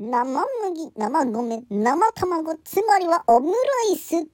生麦生米生卵つまりはオムライス